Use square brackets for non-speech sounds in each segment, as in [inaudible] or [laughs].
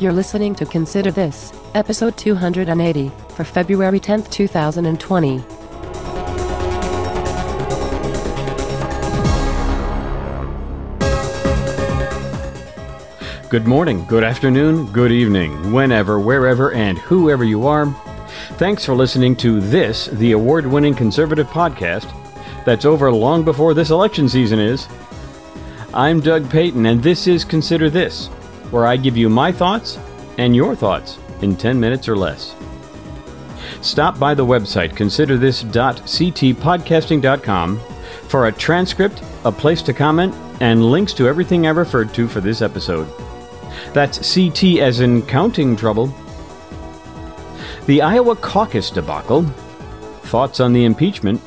You're listening to Consider This, episode 280, for February 10th, 2020. Good morning, good afternoon, good evening, whenever, wherever, and whoever you are. Thanks for listening to this, the award winning conservative podcast that's over long before this election season is. I'm Doug Payton, and this is Consider This, where I give you my thoughts and your thoughts in 10 minutes or less. Stop by the website considerthis.ctpodcasting.com for a transcript, a place to comment, and links to everything I referred to for this episode. That's CT as in counting trouble. The Iowa caucus debacle, thoughts on the impeachment,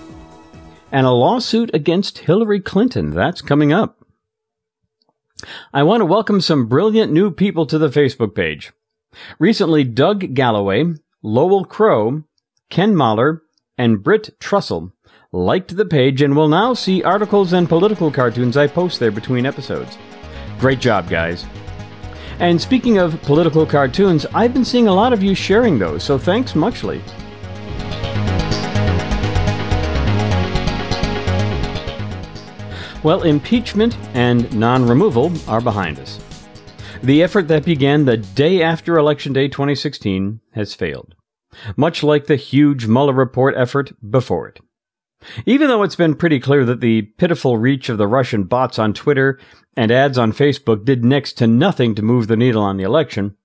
and a lawsuit against Hillary Clinton. That's coming up. I want to welcome some brilliant new people to the Facebook page. Recently, Doug Galloway, Lowell Crow, Ken Mahler, and Britt Trussell liked the page and will now see articles and political cartoons I post there between episodes. Great job, guys. And speaking of political cartoons, I've been seeing a lot of you sharing those, so thanks muchly. Well, impeachment and non removal are behind us. The effort that began the day after Election Day 2016 has failed, much like the huge Mueller report effort before it. Even though it's been pretty clear that the pitiful reach of the Russian bots on Twitter and ads on Facebook did next to nothing to move the needle on the election,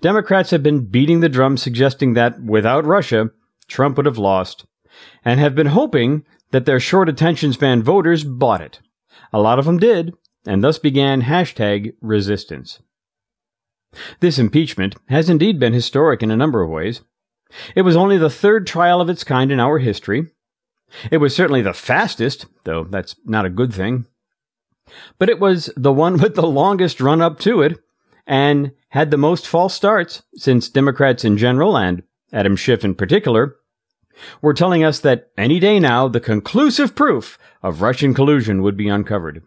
Democrats have been beating the drum suggesting that without Russia, Trump would have lost, and have been hoping that their short attention span voters bought it. A lot of them did, and thus began hashtag resistance. This impeachment has indeed been historic in a number of ways. It was only the third trial of its kind in our history. It was certainly the fastest, though that's not a good thing. But it was the one [laughs] with the longest run up to it, and had the most false starts, since Democrats in general, and Adam Schiff in particular, were telling us that any day now the conclusive proof of Russian collusion would be uncovered.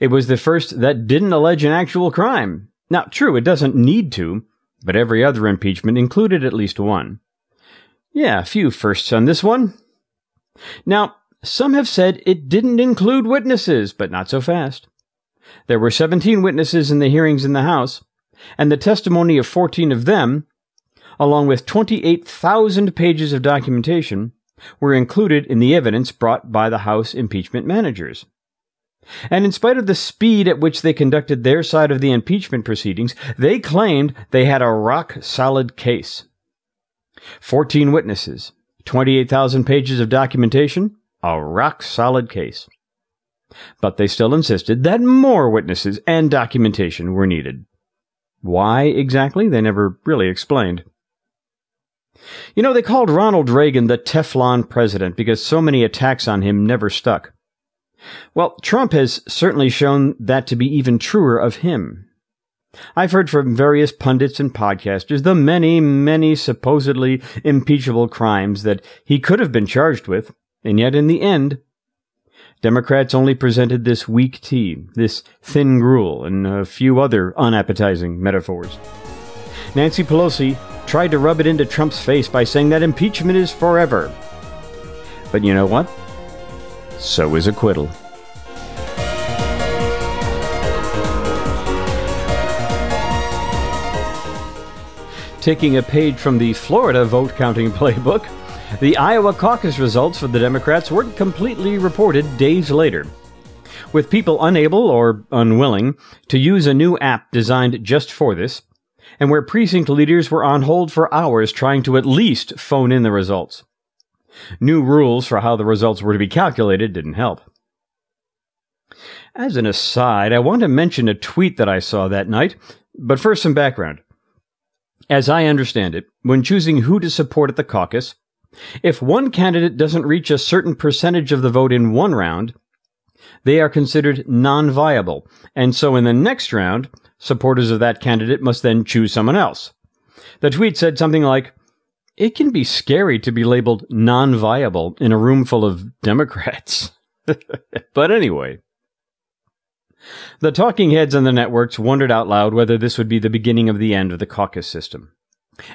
It was the first that didn't allege an actual crime. Now, true, it doesn't need to, but every other impeachment included at least one. Yeah, a few firsts on this one. Now, some have said it didn't include witnesses, but not so fast. There were 17 witnesses in the hearings in the House, and the testimony of 14 of them, along with 28,000 pages of documentation, were included in the evidence brought by the House impeachment managers. And in spite of the speed at which they conducted their side of the impeachment proceedings, they claimed they had a rock solid case. 14 witnesses, 28,000 pages of documentation, a rock solid case. But they still insisted that more witnesses and documentation were needed. Why exactly, they never really explained. You know, they called Ronald Reagan the Teflon president because so many attacks on him never stuck. Well, Trump has certainly shown that to be even truer of him. I've heard from various pundits and podcasters the many, many supposedly impeachable crimes that he could have been charged with, and yet in the end, Democrats only presented this weak tea, this thin gruel, and a few other unappetizing metaphors. Nancy Pelosi tried to rub it into Trump's face by saying that impeachment is forever. But you know what? So is acquittal. Taking a page from the Florida vote counting [laughs] playbook, the Iowa caucus results for the Democrats weren't completely reported days later. With people unable or unwilling to use a new app designed just for this, and where precinct leaders were on hold for hours trying to at least phone in the results. New rules for how the results were to be calculated didn't help. As an aside, I want to mention a tweet that I saw that night, but first some background. As I understand it, when choosing who to support at the caucus, if one candidate doesn't reach a certain percentage of the vote in one round, they are considered non viable, and so in the next round, supporters of that candidate must then choose someone else. The tweet said something like, it can be scary to be labeled non viable in a room full of Democrats. [laughs] but anyway, The talking heads on the networks wondered out loud whether this would be the beginning of the end of the caucus system.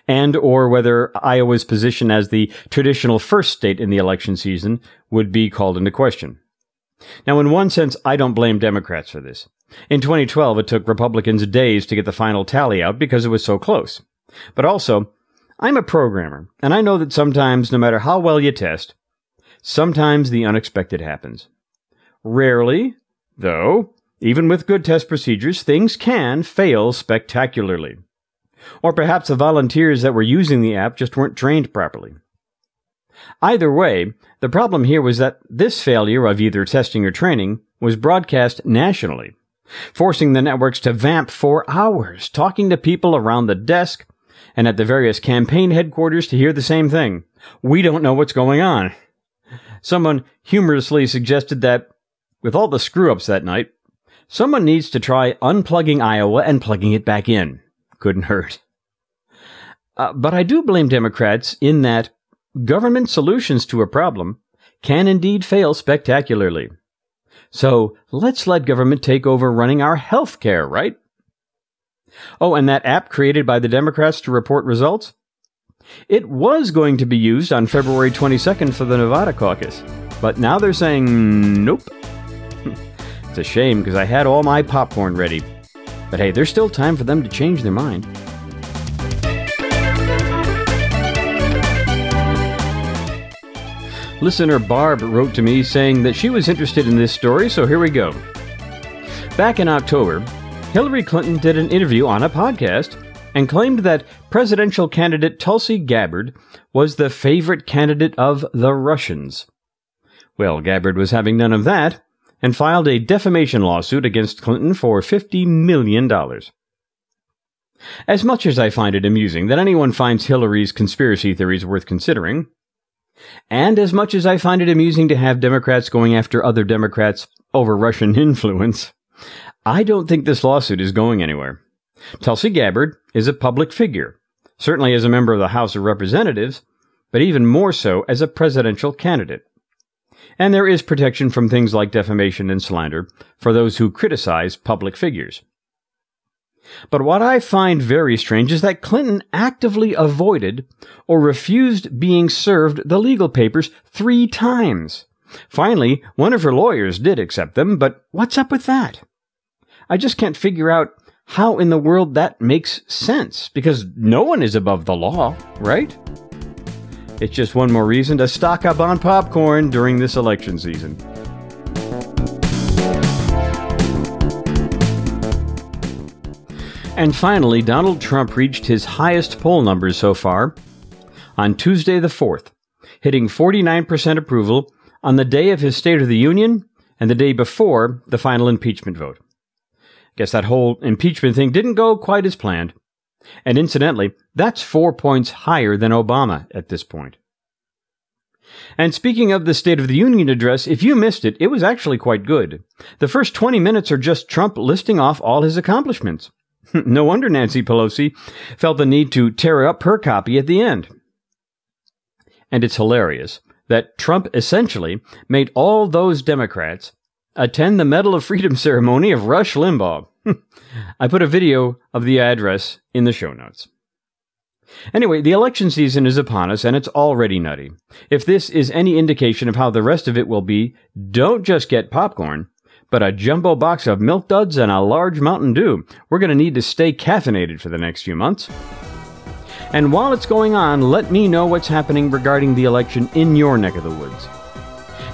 And or whether Iowa's position as the traditional first state in the election season would be called into question. Now, in one sense, I don't blame Democrats for this. In 2012, it took Republicans days to get the final tally out because it was so close. But also, I'm a programmer, and I know that sometimes, no matter how well you test, sometimes the unexpected happens. Rarely, though, even with good test procedures, things can fail spectacularly. Or perhaps the volunteers that were using the app just weren't trained properly. Either way, the problem here was that this failure of either testing or training was broadcast nationally, forcing the networks to vamp for hours, talking to people around the desk and at the various campaign headquarters to hear the same thing. We don't know what's going on. Someone humorously suggested that, with all the screw ups that night, someone needs to try unplugging Iowa and plugging it back in. Couldn't hurt. Uh, but I do blame Democrats in that government solutions to a problem can indeed fail spectacularly. So let's let government take over running our health care, right? Oh, and that app created by the Democrats to report results? It was going to be used on February 22nd for the Nevada caucus, but now they're saying nope. [laughs] it's a shame because I had all my popcorn ready. But hey, there's still time for them to change their mind. Listener Barb wrote to me saying that she was interested in this story, so here we go. Back in October, Hillary Clinton did an interview on a podcast and claimed that presidential candidate Tulsi Gabbard was the favorite candidate of the Russians. Well, Gabbard was having none of that and filed a defamation lawsuit against Clinton for $50 million. As much as I find it amusing that anyone finds Hillary's conspiracy theories worth considering, and as much as I find it amusing to have Democrats going after other Democrats over Russian [laughs] influence, I don't think this lawsuit is going anywhere. Tulsi Gabbard is a public figure, certainly as a member of the House of Representatives, but even more so as a presidential candidate. And there is protection from things like defamation and slander for those who criticize public figures. But what I find very strange is that Clinton actively avoided or refused being served the legal papers three times. Finally, one of her lawyers did accept them, but what's up with that? I just can't figure out how in the world that makes sense, because no one is above the law, right? It's just one more reason to stock up on popcorn during this election season. And finally, Donald Trump reached his highest poll numbers so far on Tuesday the 4th, hitting 49% approval on the day of his State of the Union and the day before the final impeachment vote. Guess that whole impeachment thing didn't go quite as planned. And incidentally, that's four points higher than Obama at this point. And speaking of the State of the Union address, if you missed it, it was actually quite good. The first 20 minutes are just Trump listing off all his accomplishments. No wonder Nancy Pelosi felt the need to tear up her copy at the end. And it's hilarious that Trump essentially made all those Democrats attend the Medal of Freedom ceremony of Rush Limbaugh. [laughs] I put a video of the address in the show notes. Anyway, the election season is upon us and it's already nutty. If this is any indication of how the rest of it will be, don't just get popcorn, but a jumbo box of milk duds and a large Mountain Dew. We're going to need to stay caffeinated for the next few months. And while it's going on, let me know what's happening regarding the election in your neck of the woods.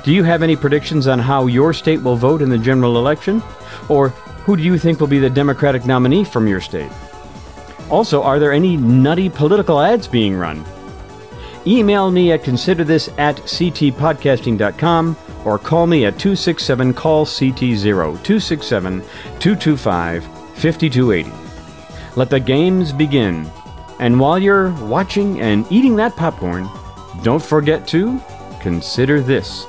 Do you have any predictions on how your state will vote in the general election? Or who do you think will be the Democratic nominee from your state? Also, are there any nutty political ads being run? Email me at considerthis at ctpodcasting.com or call me at 267 call CT0 267 225 5280. Let the games begin. And while you're watching and eating that popcorn, don't forget to consider this.